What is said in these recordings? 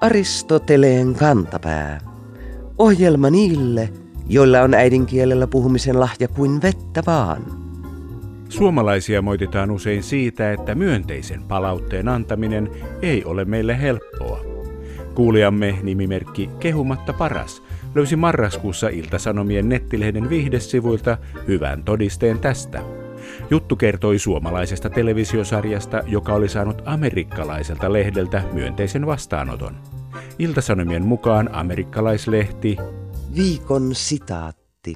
Aristoteleen kantapää. Ohjelma niille, joilla on äidinkielellä puhumisen lahja kuin vettä vaan. Suomalaisia moititaan usein siitä, että myönteisen palautteen antaminen ei ole meille helppoa. Kuulijamme nimimerkki Kehumatta paras löysi marraskuussa Iltasanomien nettilehden viihdesivuilta hyvän todisteen tästä. Juttu kertoi suomalaisesta televisiosarjasta, joka oli saanut amerikkalaiselta lehdeltä myönteisen vastaanoton. Iltasanomien mukaan amerikkalaislehti Viikon sitaatti.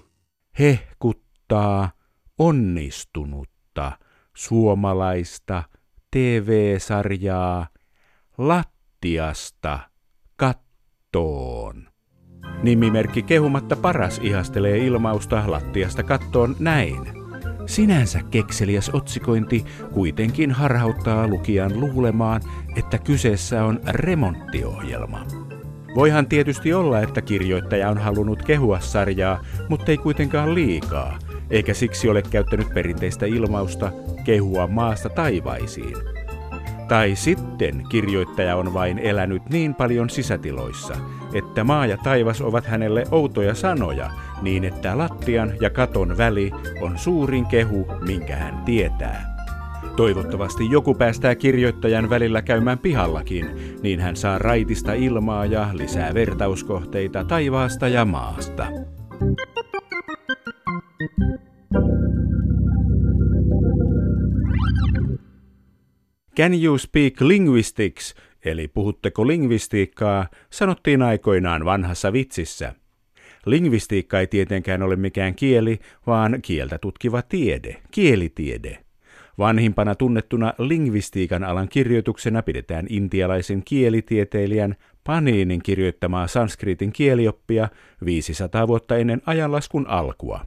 hehkuttaa onnistunutta suomalaista TV-sarjaa lattiasta kattoon. Nimimerkki kehumatta paras ihastelee ilmausta lattiasta kattoon näin. Sinänsä kekseliäs otsikointi kuitenkin harhauttaa lukijan luulemaan, että kyseessä on remonttiohjelma. Voihan tietysti olla, että kirjoittaja on halunnut kehua sarjaa, mutta ei kuitenkaan liikaa, eikä siksi ole käyttänyt perinteistä ilmausta kehua maasta taivaisiin. Tai sitten kirjoittaja on vain elänyt niin paljon sisätiloissa, että maa ja taivas ovat hänelle outoja sanoja, niin että lattian ja katon väli on suurin kehu, minkä hän tietää. Toivottavasti joku päästää kirjoittajan välillä käymään pihallakin, niin hän saa raitista ilmaa ja lisää vertauskohteita taivaasta ja maasta. Can you speak linguistics, eli puhutteko lingvistiikkaa, sanottiin aikoinaan vanhassa vitsissä. Lingvistiikka ei tietenkään ole mikään kieli, vaan kieltä tutkiva tiede, kielitiede. Vanhimpana tunnettuna lingvistiikan alan kirjoituksena pidetään intialaisen kielitieteilijän Paninin kirjoittamaa sanskritin kielioppia 500 vuotta ennen ajanlaskun alkua.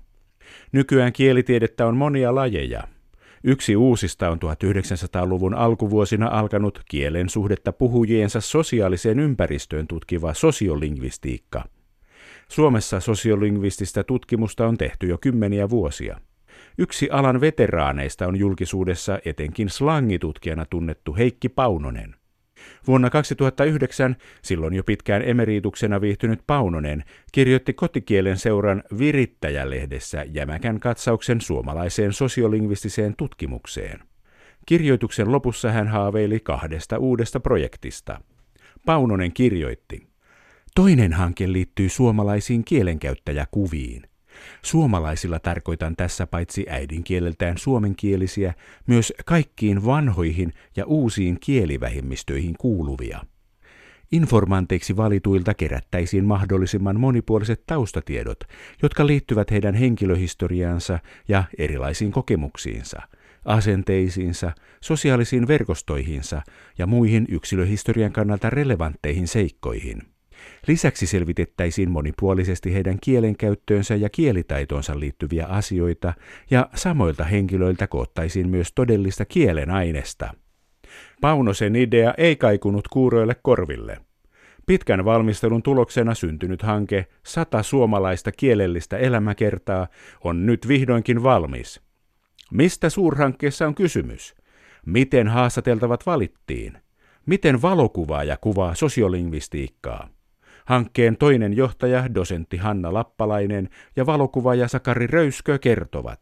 Nykyään kielitiedettä on monia lajeja. Yksi uusista on 1900-luvun alkuvuosina alkanut kielen suhdetta puhujiensa sosiaaliseen ympäristöön tutkiva sosiolingvistiikka. Suomessa sosiolingvististä tutkimusta on tehty jo kymmeniä vuosia. Yksi alan veteraaneista on julkisuudessa etenkin slangitutkijana tunnettu Heikki Paunonen. Vuonna 2009 silloin jo pitkään emerituksena viihtynyt Paunonen kirjoitti kotikielen seuran Virittäjälehdessä jämäkän katsauksen suomalaiseen sosiolingvistiseen tutkimukseen. Kirjoituksen lopussa hän haaveili kahdesta uudesta projektista. Paunonen kirjoitti. Toinen hanke liittyy suomalaisiin kielenkäyttäjäkuviin. Suomalaisilla tarkoitan tässä paitsi äidinkieleltään suomenkielisiä, myös kaikkiin vanhoihin ja uusiin kielivähemmistöihin kuuluvia. Informanteiksi valituilta kerättäisiin mahdollisimman monipuoliset taustatiedot, jotka liittyvät heidän henkilöhistoriaansa ja erilaisiin kokemuksiinsa, asenteisiinsa, sosiaalisiin verkostoihinsa ja muihin yksilöhistorian kannalta relevantteihin seikkoihin. Lisäksi selvitettäisiin monipuolisesti heidän kielenkäyttöönsä ja kielitaitoonsa liittyviä asioita, ja samoilta henkilöiltä koottaisiin myös todellista kielen aineesta. Paunosen idea ei kaikunut kuuroille korville. Pitkän valmistelun tuloksena syntynyt hanke Sata suomalaista kielellistä elämäkertaa on nyt vihdoinkin valmis. Mistä suurhankkeessa on kysymys? Miten haastateltavat valittiin? Miten valokuvaaja kuvaa sosiolingvistiikkaa? Hankkeen toinen johtaja, dosentti Hanna Lappalainen ja valokuvaaja Sakari Röyskö kertovat.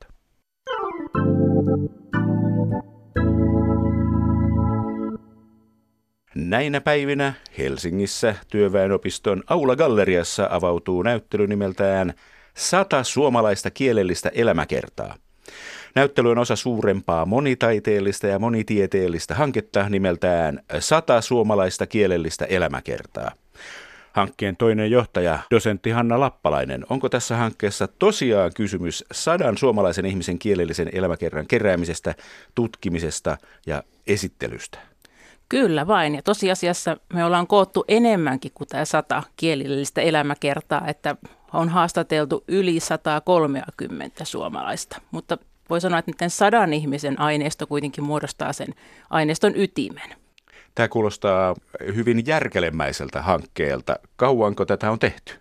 Näinä päivinä Helsingissä työväenopiston Aula-galleriassa avautuu näyttely nimeltään Sata suomalaista kielellistä elämäkertaa. Näyttely on osa suurempaa monitaiteellista ja monitieteellistä hanketta nimeltään Sata suomalaista kielellistä elämäkertaa. Hankkeen toinen johtaja, dosentti Hanna Lappalainen. Onko tässä hankkeessa tosiaan kysymys sadan suomalaisen ihmisen kielellisen elämäkerran keräämisestä, tutkimisesta ja esittelystä? Kyllä vain, ja tosiasiassa me ollaan koottu enemmänkin kuin tämä sata kielellistä elämäkertaa, että on haastateltu yli 130 suomalaista, mutta voi sanoa, että sadan ihmisen aineisto kuitenkin muodostaa sen aineiston ytimen. Tämä kuulostaa hyvin järkelemäiseltä hankkeelta. Kauanko tätä on tehty?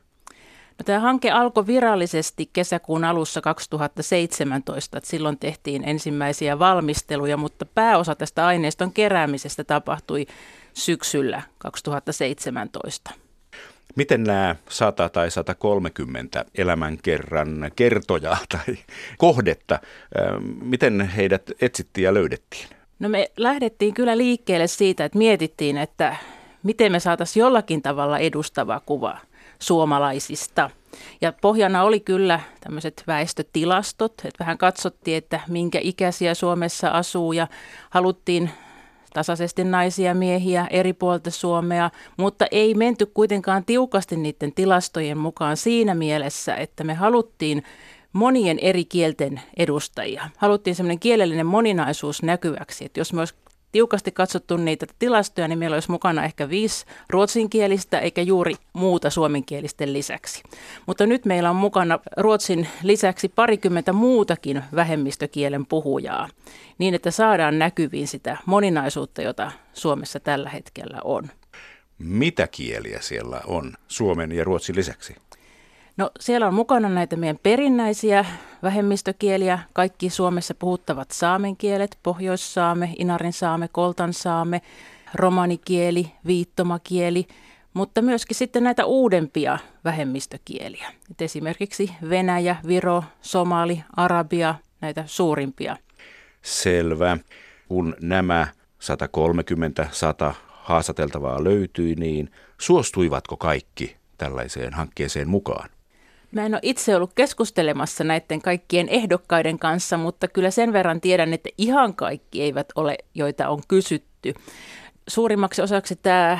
No, tämä hanke alkoi virallisesti kesäkuun alussa 2017, että silloin tehtiin ensimmäisiä valmisteluja, mutta pääosa tästä aineiston keräämisestä tapahtui syksyllä 2017. Miten nämä 100 tai 130 elämänkerran kertojaa tai kohdetta, miten heidät etsittiin ja löydettiin? No me lähdettiin kyllä liikkeelle siitä, että mietittiin, että miten me saataisiin jollakin tavalla edustava kuva suomalaisista. Ja pohjana oli kyllä tämmöiset väestötilastot, että vähän katsottiin, että minkä ikäisiä Suomessa asuu ja haluttiin tasaisesti naisia miehiä eri puolta Suomea, mutta ei menty kuitenkaan tiukasti niiden tilastojen mukaan siinä mielessä, että me haluttiin monien eri kielten edustajia. Haluttiin semmoinen kielellinen moninaisuus näkyväksi, että jos me olisi tiukasti katsottu niitä tilastoja, niin meillä olisi mukana ehkä viisi ruotsinkielistä eikä juuri muuta suomenkielisten lisäksi. Mutta nyt meillä on mukana ruotsin lisäksi parikymmentä muutakin vähemmistökielen puhujaa, niin että saadaan näkyviin sitä moninaisuutta, jota Suomessa tällä hetkellä on. Mitä kieliä siellä on Suomen ja Ruotsin lisäksi? No siellä on mukana näitä meidän perinnäisiä vähemmistökieliä, kaikki Suomessa puhuttavat saamen kielet, pohjoissaame, inarin saame, koltan saame, romanikieli, viittomakieli, mutta myöskin sitten näitä uudempia vähemmistökieliä. Et esimerkiksi Venäjä, Viro, Somali, Arabia, näitä suurimpia. Selvä. Kun nämä 130-100 haastateltavaa löytyi, niin suostuivatko kaikki tällaiseen hankkeeseen mukaan? Mä en ole itse ollut keskustelemassa näiden kaikkien ehdokkaiden kanssa, mutta kyllä sen verran tiedän, että ihan kaikki eivät ole, joita on kysytty. Suurimmaksi osaksi tämä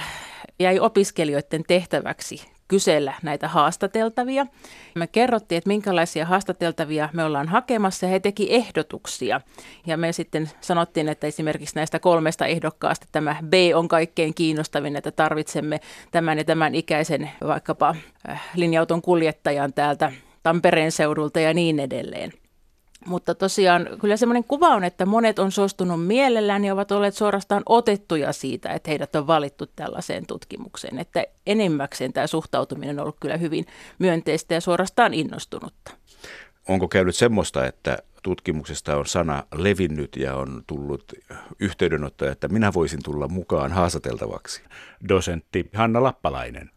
jäi opiskelijoiden tehtäväksi kysellä näitä haastateltavia. Me kerrottiin, että minkälaisia haastateltavia me ollaan hakemassa ja he teki ehdotuksia. Ja me sitten sanottiin, että esimerkiksi näistä kolmesta ehdokkaasta tämä B on kaikkein kiinnostavin, että tarvitsemme tämän ja tämän ikäisen vaikkapa äh, linja-auton kuljettajan täältä Tampereen seudulta ja niin edelleen. Mutta tosiaan kyllä semmoinen kuva on, että monet on suostunut mielellään ja ovat olleet suorastaan otettuja siitä, että heidät on valittu tällaiseen tutkimukseen. Että enimmäkseen tämä suhtautuminen on ollut kyllä hyvin myönteistä ja suorastaan innostunutta. Onko käynyt semmoista, että tutkimuksesta on sana levinnyt ja on tullut yhteydenottoja, että minä voisin tulla mukaan haastateltavaksi? Dosentti Hanna Lappalainen.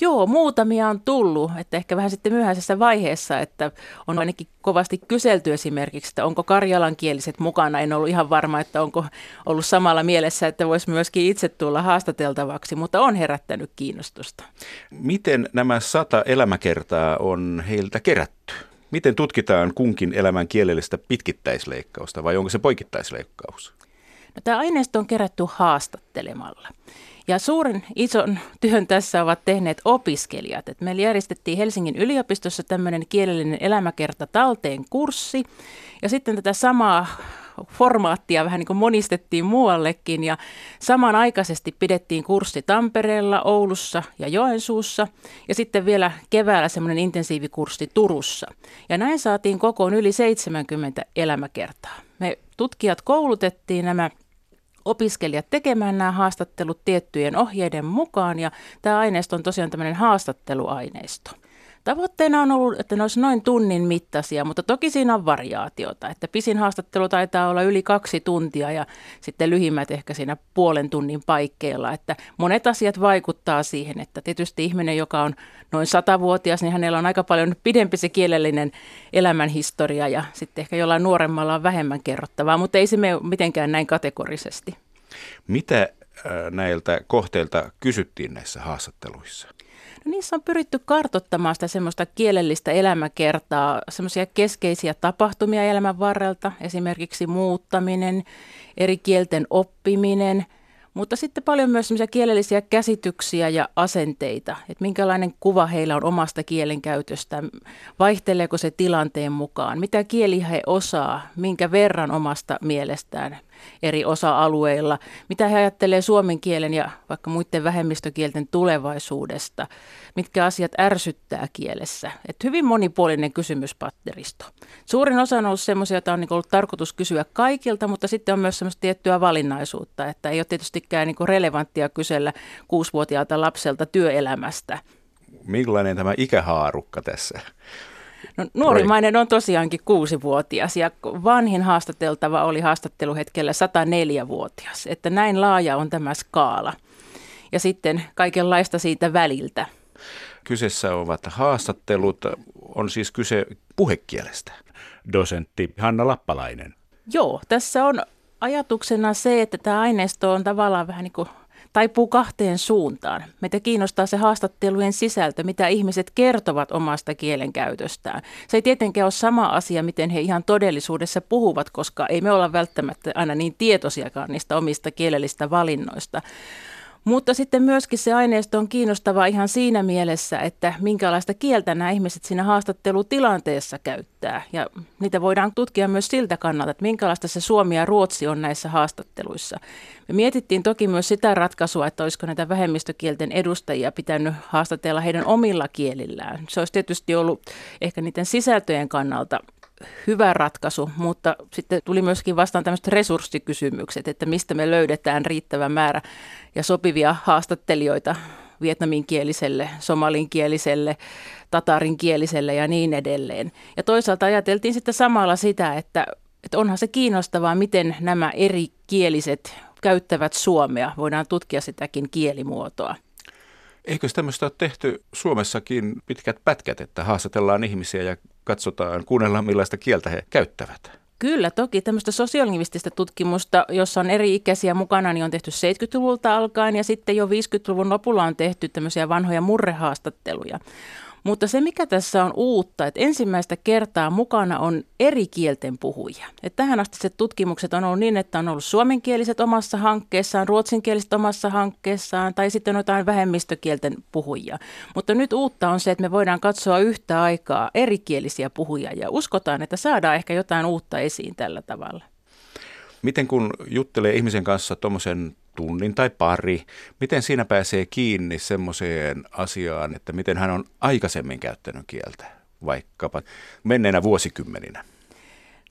Joo, muutamia on tullut, että ehkä vähän sitten myöhäisessä vaiheessa, että on ainakin kovasti kyselty esimerkiksi, että onko karjalankieliset mukana. En ollut ihan varma, että onko ollut samalla mielessä, että voisi myöskin itse tulla haastateltavaksi, mutta on herättänyt kiinnostusta. Miten nämä sata elämäkertaa on heiltä kerätty? Miten tutkitaan kunkin elämän kielellistä pitkittäisleikkausta vai onko se poikittaisleikkaus? No, tämä aineisto on kerätty haastattelemalla. Ja suurin ison työn tässä ovat tehneet opiskelijat. Et meillä järjestettiin Helsingin yliopistossa tämmöinen kielellinen elämäkerta talteen kurssi. Ja sitten tätä samaa formaattia vähän niin kuin monistettiin muuallekin ja samanaikaisesti pidettiin kurssi Tampereella, Oulussa ja Joensuussa ja sitten vielä keväällä semmoinen intensiivikurssi Turussa. Ja näin saatiin kokoon yli 70 elämäkertaa. Me tutkijat koulutettiin nämä opiskelijat tekemään nämä haastattelut tiettyjen ohjeiden mukaan ja tämä aineisto on tosiaan tämmöinen haastatteluaineisto. Tavoitteena on ollut, että ne olisi noin tunnin mittaisia, mutta toki siinä on variaatiota, että pisin haastattelu taitaa olla yli kaksi tuntia ja sitten lyhimmät ehkä siinä puolen tunnin paikkeilla, että monet asiat vaikuttaa siihen, että tietysti ihminen, joka on noin satavuotias, niin hänellä on aika paljon pidempi se kielellinen elämänhistoria ja sitten ehkä jollain nuoremmalla on vähemmän kerrottavaa, mutta ei se mene mitenkään näin kategorisesti. Mitä äh, näiltä kohteilta kysyttiin näissä haastatteluissa? Niissä on pyritty kartottamaan sitä semmoista kielellistä elämäkertaa, semmoisia keskeisiä tapahtumia elämän varrelta, esimerkiksi muuttaminen, eri kielten oppiminen – mutta sitten paljon myös kielellisiä käsityksiä ja asenteita, että minkälainen kuva heillä on omasta kielenkäytöstä, vaihteleeko se tilanteen mukaan, mitä kieli he osaa, minkä verran omasta mielestään eri osa-alueilla, mitä he ajattelee suomen kielen ja vaikka muiden vähemmistökielten tulevaisuudesta, mitkä asiat ärsyttää kielessä. että hyvin monipuolinen kysymyspatteristo. Suurin osa on ollut sellaisia, joita on niin ollut tarkoitus kysyä kaikilta, mutta sitten on myös semmoista tiettyä valinnaisuutta, että ei ole tietystikään niin relevanttia kysellä kuusivuotiaalta lapselta työelämästä. Millainen tämä ikähaarukka tässä? No, nuorimainen on tosiaankin kuusivuotias ja vanhin haastateltava oli haastatteluhetkellä 104-vuotias. Että näin laaja on tämä skaala. Ja sitten kaikenlaista siitä väliltä. Kyseessä ovat haastattelut, on siis kyse puhekielestä. Dosentti Hanna Lappalainen. Joo, tässä on ajatuksena se, että tämä aineisto on tavallaan vähän niin kuin taipuu kahteen suuntaan. Meitä kiinnostaa se haastattelujen sisältö, mitä ihmiset kertovat omasta kielenkäytöstään. Se ei tietenkään ole sama asia, miten he ihan todellisuudessa puhuvat, koska ei me olla välttämättä aina niin tietoisiakaan niistä omista kielellistä valinnoista. Mutta sitten myöskin se aineisto on kiinnostava ihan siinä mielessä, että minkälaista kieltä nämä ihmiset siinä haastattelutilanteessa käyttää. Ja niitä voidaan tutkia myös siltä kannalta, että minkälaista se suomi ja ruotsi on näissä haastatteluissa. Me mietittiin toki myös sitä ratkaisua, että olisiko näitä vähemmistökielten edustajia pitänyt haastatella heidän omilla kielillään. Se olisi tietysti ollut ehkä niiden sisältöjen kannalta hyvä ratkaisu, mutta sitten tuli myöskin vastaan tämmöiset resurssikysymykset, että mistä me löydetään riittävä määrä ja sopivia haastattelijoita vietnaminkieliselle, somalinkieliselle, tatarinkieliselle ja niin edelleen. Ja toisaalta ajateltiin sitten samalla sitä, että, että onhan se kiinnostavaa, miten nämä eri kieliset käyttävät suomea. Voidaan tutkia sitäkin kielimuotoa. Eikö tämmöistä ole tehty Suomessakin pitkät pätkät, että haastatellaan ihmisiä ja katsotaan, kuunnellaan millaista kieltä he käyttävät? Kyllä, toki tämmöistä sosiolingvististä tutkimusta, jossa on eri ikäisiä mukana, niin on tehty 70-luvulta alkaen ja sitten jo 50-luvun lopulla on tehty tämmöisiä vanhoja murrehaastatteluja. Mutta se, mikä tässä on uutta, että ensimmäistä kertaa mukana on eri kielten puhujia. Että tähän asti se tutkimukset on ollut niin, että on ollut suomenkieliset omassa hankkeessaan, ruotsinkieliset omassa hankkeessaan tai sitten jotain vähemmistökielten puhujia. Mutta nyt uutta on se, että me voidaan katsoa yhtä aikaa erikielisiä puhujia ja uskotaan, että saadaan ehkä jotain uutta esiin tällä tavalla. Miten kun juttelee ihmisen kanssa tuommoisen tunnin tai pari, miten siinä pääsee kiinni semmoiseen asiaan, että miten hän on aikaisemmin käyttänyt kieltä, vaikkapa menneenä vuosikymmeninä?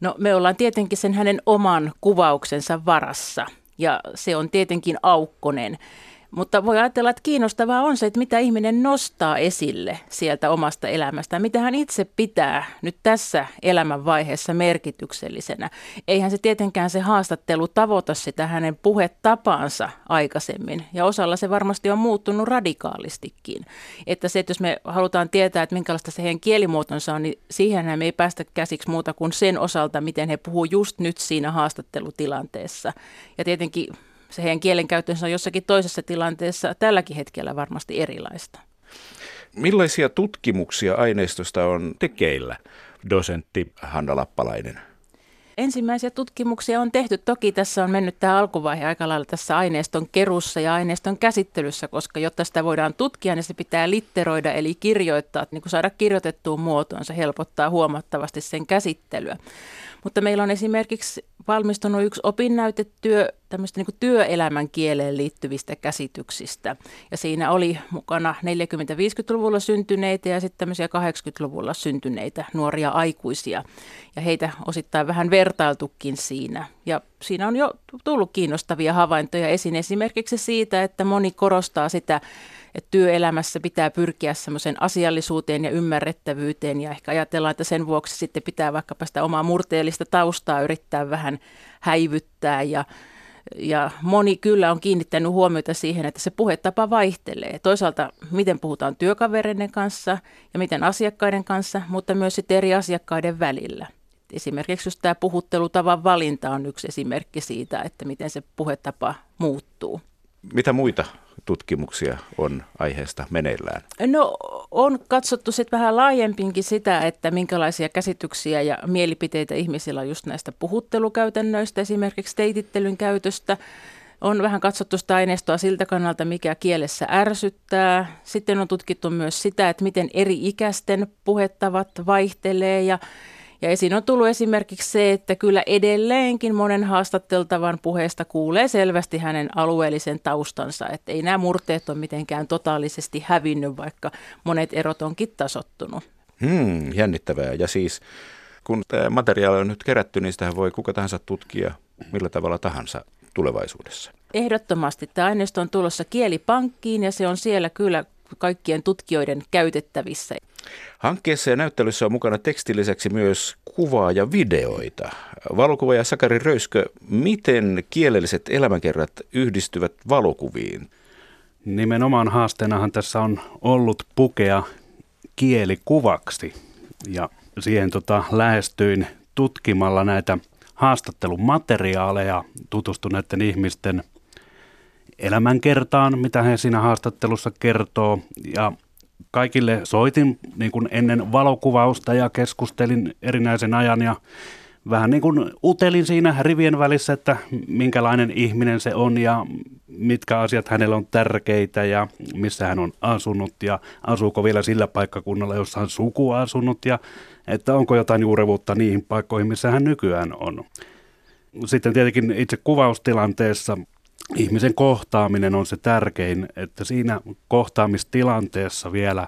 No me ollaan tietenkin sen hänen oman kuvauksensa varassa ja se on tietenkin aukkonen. Mutta voi ajatella, että kiinnostavaa on se, että mitä ihminen nostaa esille sieltä omasta elämästään, mitä hän itse pitää nyt tässä elämänvaiheessa merkityksellisenä. Eihän se tietenkään se haastattelu tavoita sitä hänen puhetapaansa aikaisemmin, ja osalla se varmasti on muuttunut radikaalistikin. Että se, että jos me halutaan tietää, että minkälaista se heidän kielimuotonsa on, niin siihen me ei päästä käsiksi muuta kuin sen osalta, miten he puhuu just nyt siinä haastattelutilanteessa. Ja tietenkin se heidän kielenkäyttönsä on jossakin toisessa tilanteessa tälläkin hetkellä varmasti erilaista. Millaisia tutkimuksia aineistosta on tekeillä, dosentti Hanna Lappalainen? Ensimmäisiä tutkimuksia on tehty. Toki tässä on mennyt tämä alkuvaihe aika lailla tässä aineiston kerussa ja aineiston käsittelyssä, koska jotta sitä voidaan tutkia, niin se pitää litteroida eli kirjoittaa, niin kuin saada kirjoitettuun muotoon. Se helpottaa huomattavasti sen käsittelyä. Mutta meillä on esimerkiksi valmistunut yksi opinnäytetyö tämmöistä niin työelämän kieleen liittyvistä käsityksistä. Ja siinä oli mukana 40-50-luvulla syntyneitä ja sitten tämmöisiä 80-luvulla syntyneitä nuoria aikuisia. Ja heitä osittain vähän vertailtukin siinä. Ja siinä on jo tullut kiinnostavia havaintoja esiin esimerkiksi siitä, että moni korostaa sitä, että työelämässä pitää pyrkiä semmoisen asiallisuuteen ja ymmärrettävyyteen ja ehkä ajatellaan, että sen vuoksi sitten pitää vaikkapa sitä omaa murteellista taustaa yrittää vähän häivyttää ja ja moni kyllä on kiinnittänyt huomiota siihen, että se puhetapa vaihtelee. Toisaalta miten puhutaan työkavereiden kanssa ja miten asiakkaiden kanssa, mutta myös sitten eri asiakkaiden välillä. Esimerkiksi just tämä puhuttelutavan valinta on yksi esimerkki siitä, että miten se puhetapa muuttuu. Mitä muita tutkimuksia on aiheesta meneillään? No on katsottu sitten vähän laajempinkin sitä, että minkälaisia käsityksiä ja mielipiteitä ihmisillä on just näistä puhuttelukäytännöistä, esimerkiksi teitittelyn käytöstä. On vähän katsottu sitä aineistoa siltä kannalta, mikä kielessä ärsyttää. Sitten on tutkittu myös sitä, että miten eri ikäisten puhettavat vaihtelee ja ja esiin on tullut esimerkiksi se, että kyllä edelleenkin monen haastatteltavan puheesta kuulee selvästi hänen alueellisen taustansa, että ei nämä murteet ole mitenkään totaalisesti hävinnyt, vaikka monet erot onkin tasottunut. Hmm, jännittävää. Ja siis kun tämä materiaali on nyt kerätty, niin sitä voi kuka tahansa tutkia millä tavalla tahansa tulevaisuudessa. Ehdottomasti. Tämä aineisto on tulossa kielipankkiin ja se on siellä kyllä kaikkien tutkijoiden käytettävissä. Hankkeessa ja näyttelyssä on mukana tekstilliseksi myös kuvaa ja videoita. Valokuvaaja Sakari Röyskö, miten kielelliset elämänkerrat yhdistyvät valokuviin? Nimenomaan haasteenahan tässä on ollut pukea kieli kuvaksi ja siihen tota, lähestyin tutkimalla näitä haastattelumateriaaleja, tutustuneiden ihmisten elämänkertaan, mitä he siinä haastattelussa kertoo ja kaikille soitin niin kuin ennen valokuvausta ja keskustelin erinäisen ajan ja vähän niin kuin utelin siinä rivien välissä, että minkälainen ihminen se on ja mitkä asiat hänellä on tärkeitä ja missä hän on asunut ja asuuko vielä sillä paikkakunnalla, jossa on suku asunut ja että onko jotain juurevuutta niihin paikkoihin, missä hän nykyään on. Sitten tietenkin itse kuvaustilanteessa ihmisen kohtaaminen on se tärkein, että siinä kohtaamistilanteessa vielä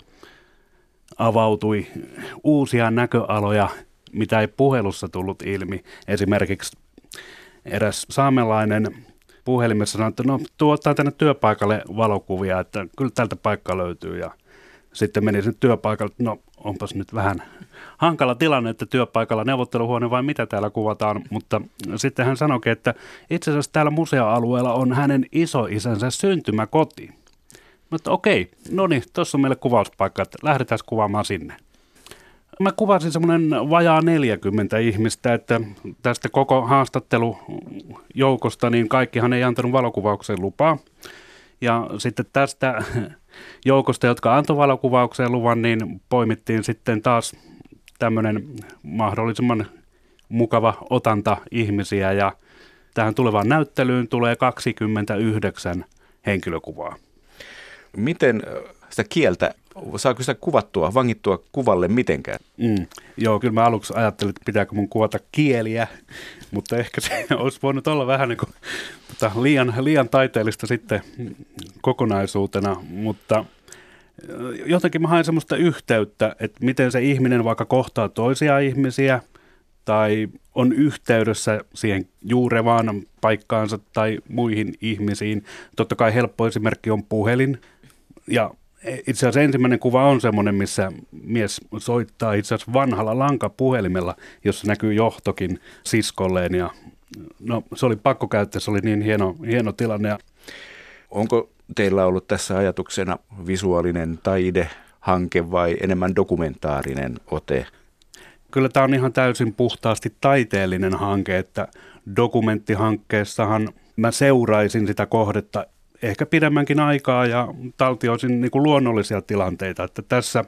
avautui uusia näköaloja, mitä ei puhelussa tullut ilmi. Esimerkiksi eräs saamelainen puhelimessa sanoi, että no tuottaa tänne työpaikalle valokuvia, että kyllä tältä paikka löytyy ja sitten meni sinne työpaikalle, että no onpas nyt vähän hankala tilanne, että työpaikalla neuvotteluhuone vai mitä täällä kuvataan, mutta sitten hän sanoi, että itse asiassa täällä museoalueella on hänen isoisänsä syntymäkoti. Mutta okei, no niin, tuossa on meille kuvauspaikka, että lähdetään kuvaamaan sinne. Mä kuvasin semmoinen vajaa 40 ihmistä, että tästä koko haastattelujoukosta, niin kaikkihan ei antanut valokuvaukseen lupaa. Ja sitten tästä joukosta, jotka antoi valokuvaukseen luvan, niin poimittiin sitten taas tämmöinen mahdollisimman mukava otanta ihmisiä ja tähän tulevaan näyttelyyn tulee 29 henkilökuvaa. Miten sitä kieltä, saako sitä kuvattua, vangittua kuvalle mitenkään? Mm. Joo, kyllä mä aluksi ajattelin, että pitääkö mun kuvata kieliä, mutta ehkä se olisi voinut olla vähän niin kuin, tota, liian, liian taiteellista sitten kokonaisuutena, mutta jotenkin mä hain semmoista yhteyttä, että miten se ihminen vaikka kohtaa toisia ihmisiä tai on yhteydessä siihen juurevaan paikkaansa tai muihin ihmisiin. Totta kai helppo esimerkki on puhelin. Ja itse asiassa ensimmäinen kuva on semmoinen, missä mies soittaa itse asiassa vanhalla lankapuhelimella, jossa näkyy johtokin siskolleen. Ja no, se oli pakko käyttää, se oli niin hieno, hieno tilanne. Onko teillä ollut tässä ajatuksena visuaalinen taidehanke vai enemmän dokumentaarinen ote? Kyllä tämä on ihan täysin puhtaasti taiteellinen hanke, että dokumenttihankkeessahan mä seuraisin sitä kohdetta ehkä pidemmänkin aikaa ja taltioisin niin kuin luonnollisia tilanteita, että tässä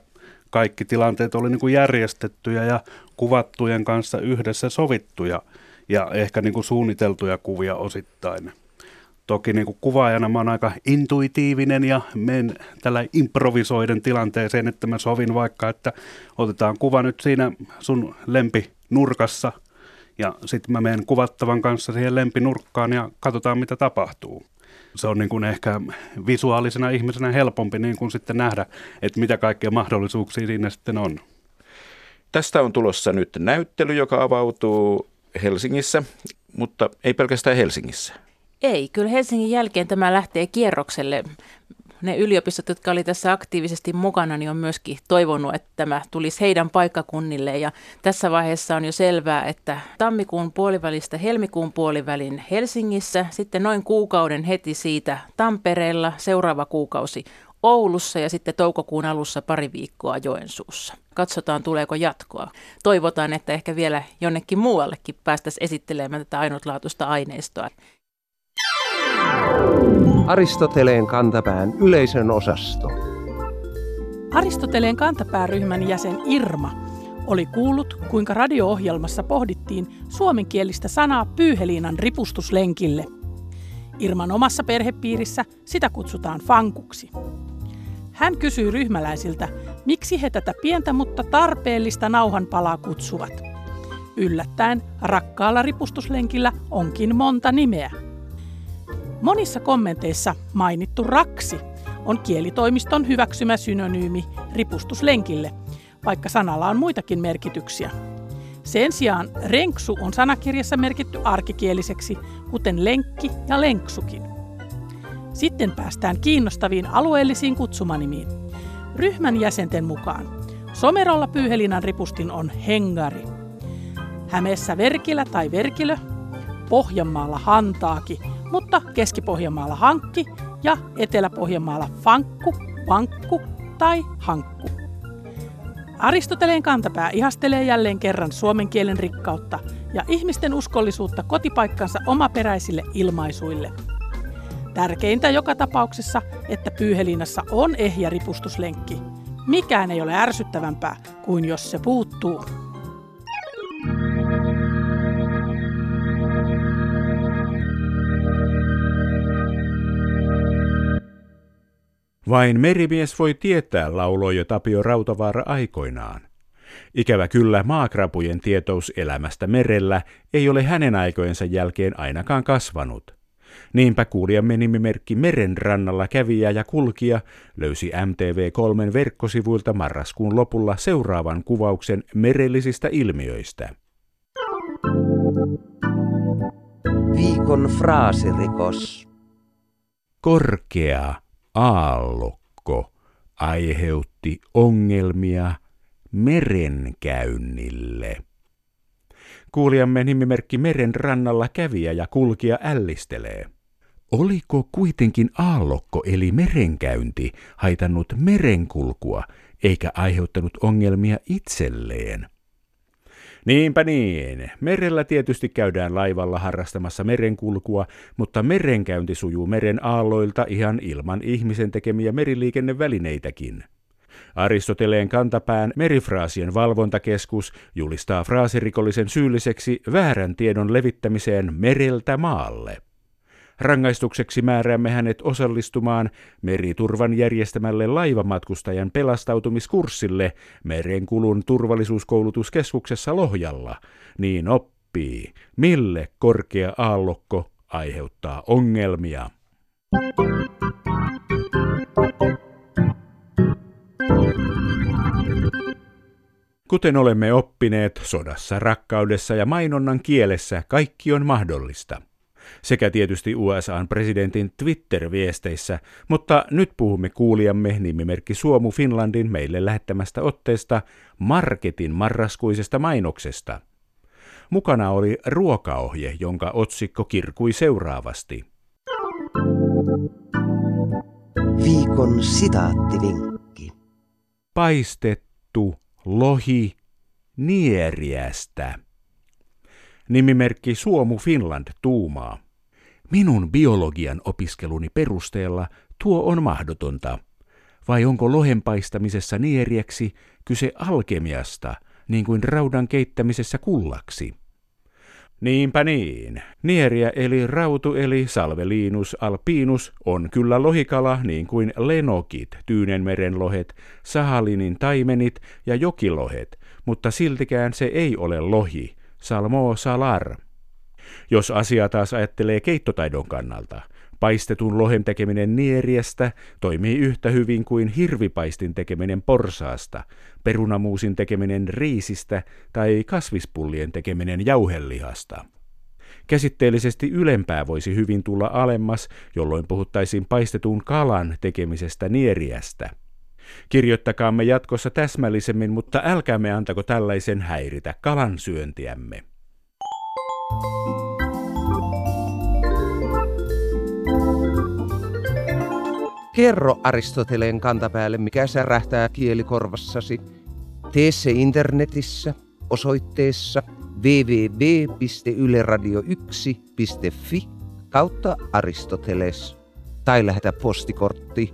kaikki tilanteet oli niin kuin järjestettyjä ja kuvattujen kanssa yhdessä sovittuja ja ehkä niin kuin suunniteltuja kuvia osittain. Toki niin kuin kuvaajana mä oon aika intuitiivinen ja menen tällä improvisoiden tilanteeseen, että mä sovin vaikka, että otetaan kuva nyt siinä sun lempinurkassa ja sitten mä menen kuvattavan kanssa siihen lempinurkkaan ja katsotaan mitä tapahtuu. Se on niin kuin ehkä visuaalisena ihmisenä helpompi niin kuin sitten nähdä, että mitä kaikkia mahdollisuuksia siinä sitten on. Tästä on tulossa nyt näyttely, joka avautuu Helsingissä, mutta ei pelkästään Helsingissä. Ei, kyllä Helsingin jälkeen tämä lähtee kierrokselle. Ne yliopistot, jotka oli tässä aktiivisesti mukana, niin on myöskin toivonut, että tämä tulisi heidän paikkakunnille. Ja tässä vaiheessa on jo selvää, että tammikuun puolivälistä helmikuun puolivälin Helsingissä, sitten noin kuukauden heti siitä Tampereella, seuraava kuukausi Oulussa ja sitten toukokuun alussa pari viikkoa Joensuussa. Katsotaan, tuleeko jatkoa. Toivotaan, että ehkä vielä jonnekin muuallekin päästäisiin esittelemään tätä ainutlaatuista aineistoa. Aristoteleen kantapään yleisön osasto. Aristoteleen kantapääryhmän jäsen Irma oli kuullut, kuinka radio-ohjelmassa pohdittiin suomenkielistä sanaa pyyheliinan ripustuslenkille. Irman omassa perhepiirissä sitä kutsutaan fankuksi. Hän kysyi ryhmäläisiltä, miksi he tätä pientä mutta tarpeellista nauhanpalaa kutsuvat. Yllättäen rakkaalla ripustuslenkillä onkin monta nimeä. Monissa kommenteissa mainittu raksi on kielitoimiston hyväksymä synonyymi ripustuslenkille, vaikka sanalla on muitakin merkityksiä. Sen sijaan renksu on sanakirjassa merkitty arkikieliseksi, kuten lenkki ja lenksukin. Sitten päästään kiinnostaviin alueellisiin kutsumanimiin. Ryhmän jäsenten mukaan Somerolla Pyyhelinan ripustin on hengari. Hämeessä Verkilä tai Verkilö, Pohjanmaalla Hantaaki, mutta Keski-Pohjanmaalla Hankki ja Etelä-Pohjanmaalla Fankku, Vankku tai Hankku. Aristoteleen kantapää ihastelee jälleen kerran suomen kielen rikkautta ja ihmisten uskollisuutta kotipaikkansa omaperäisille ilmaisuille. Tärkeintä joka tapauksessa, että pyyheliinassa on ehjä ripustuslenkki. Mikään ei ole ärsyttävämpää kuin jos se puuttuu. Vain merimies voi tietää, lauloi jo Tapio Rautavaara aikoinaan. Ikävä kyllä maakrapujen tietous elämästä merellä ei ole hänen aikojensa jälkeen ainakaan kasvanut. Niinpä kuulijamme nimimerkki Meren rannalla kävijä ja kulkija löysi MTV3 verkkosivuilta marraskuun lopulla seuraavan kuvauksen merellisistä ilmiöistä. Viikon fraasirikos. Korkea aallokko aiheutti ongelmia merenkäynnille. Kuulijamme nimimerkki Meren rannalla kävijä ja kulkija ällistelee. Oliko kuitenkin aallokko eli merenkäynti haitannut merenkulkua eikä aiheuttanut ongelmia itselleen? Niinpä niin. Merellä tietysti käydään laivalla harrastamassa merenkulkua, mutta merenkäynti sujuu meren aalloilta ihan ilman ihmisen tekemiä meriliikennevälineitäkin. Aristoteleen kantapään merifraasien valvontakeskus julistaa fraasirikollisen syylliseksi väärän tiedon levittämiseen mereltä maalle. Rangaistukseksi määräämme hänet osallistumaan meriturvan järjestämälle laivamatkustajan pelastautumiskurssille merenkulun turvallisuuskoulutuskeskuksessa Lohjalla. Niin oppii, mille korkea aallokko aiheuttaa ongelmia. Kuten olemme oppineet, sodassa, rakkaudessa ja mainonnan kielessä kaikki on mahdollista sekä tietysti USAn presidentin Twitter-viesteissä, mutta nyt puhumme kuulijamme nimimerkki Suomu Finlandin meille lähettämästä otteesta Marketin marraskuisesta mainoksesta. Mukana oli ruokaohje, jonka otsikko kirkui seuraavasti. Viikon sitaattivinkki. Paistettu lohi nieriästä. Nimimerkki Suomu Finland tuumaa. Minun biologian opiskeluni perusteella tuo on mahdotonta. Vai onko lohen paistamisessa nieriäksi kyse alkemiasta, niin kuin raudan keittämisessä kullaksi? Niinpä niin. Nieriä eli rautu eli salvelinus alpinus on kyllä lohikala niin kuin lenokit, Tyynenmeren lohet, sahalinin taimenit ja jokilohet, mutta siltikään se ei ole lohi, salmo salar. Jos asia taas ajattelee keittotaidon kannalta, paistetun lohen tekeminen nieriästä toimii yhtä hyvin kuin hirvipaistin tekeminen porsaasta, perunamuusin tekeminen riisistä tai kasvispullien tekeminen jauhelihasta. Käsitteellisesti ylempää voisi hyvin tulla alemmas, jolloin puhuttaisiin paistetun kalan tekemisestä nieriästä. Kirjoittakaamme jatkossa täsmällisemmin, mutta älkäämme antako tällaisen häiritä kalan syöntiämme. Kerro Aristoteleen kantapäälle, mikä särähtää kielikorvassasi. Tee se internetissä osoitteessa www.yleradio1.fi kautta Aristoteles tai lähetä postikortti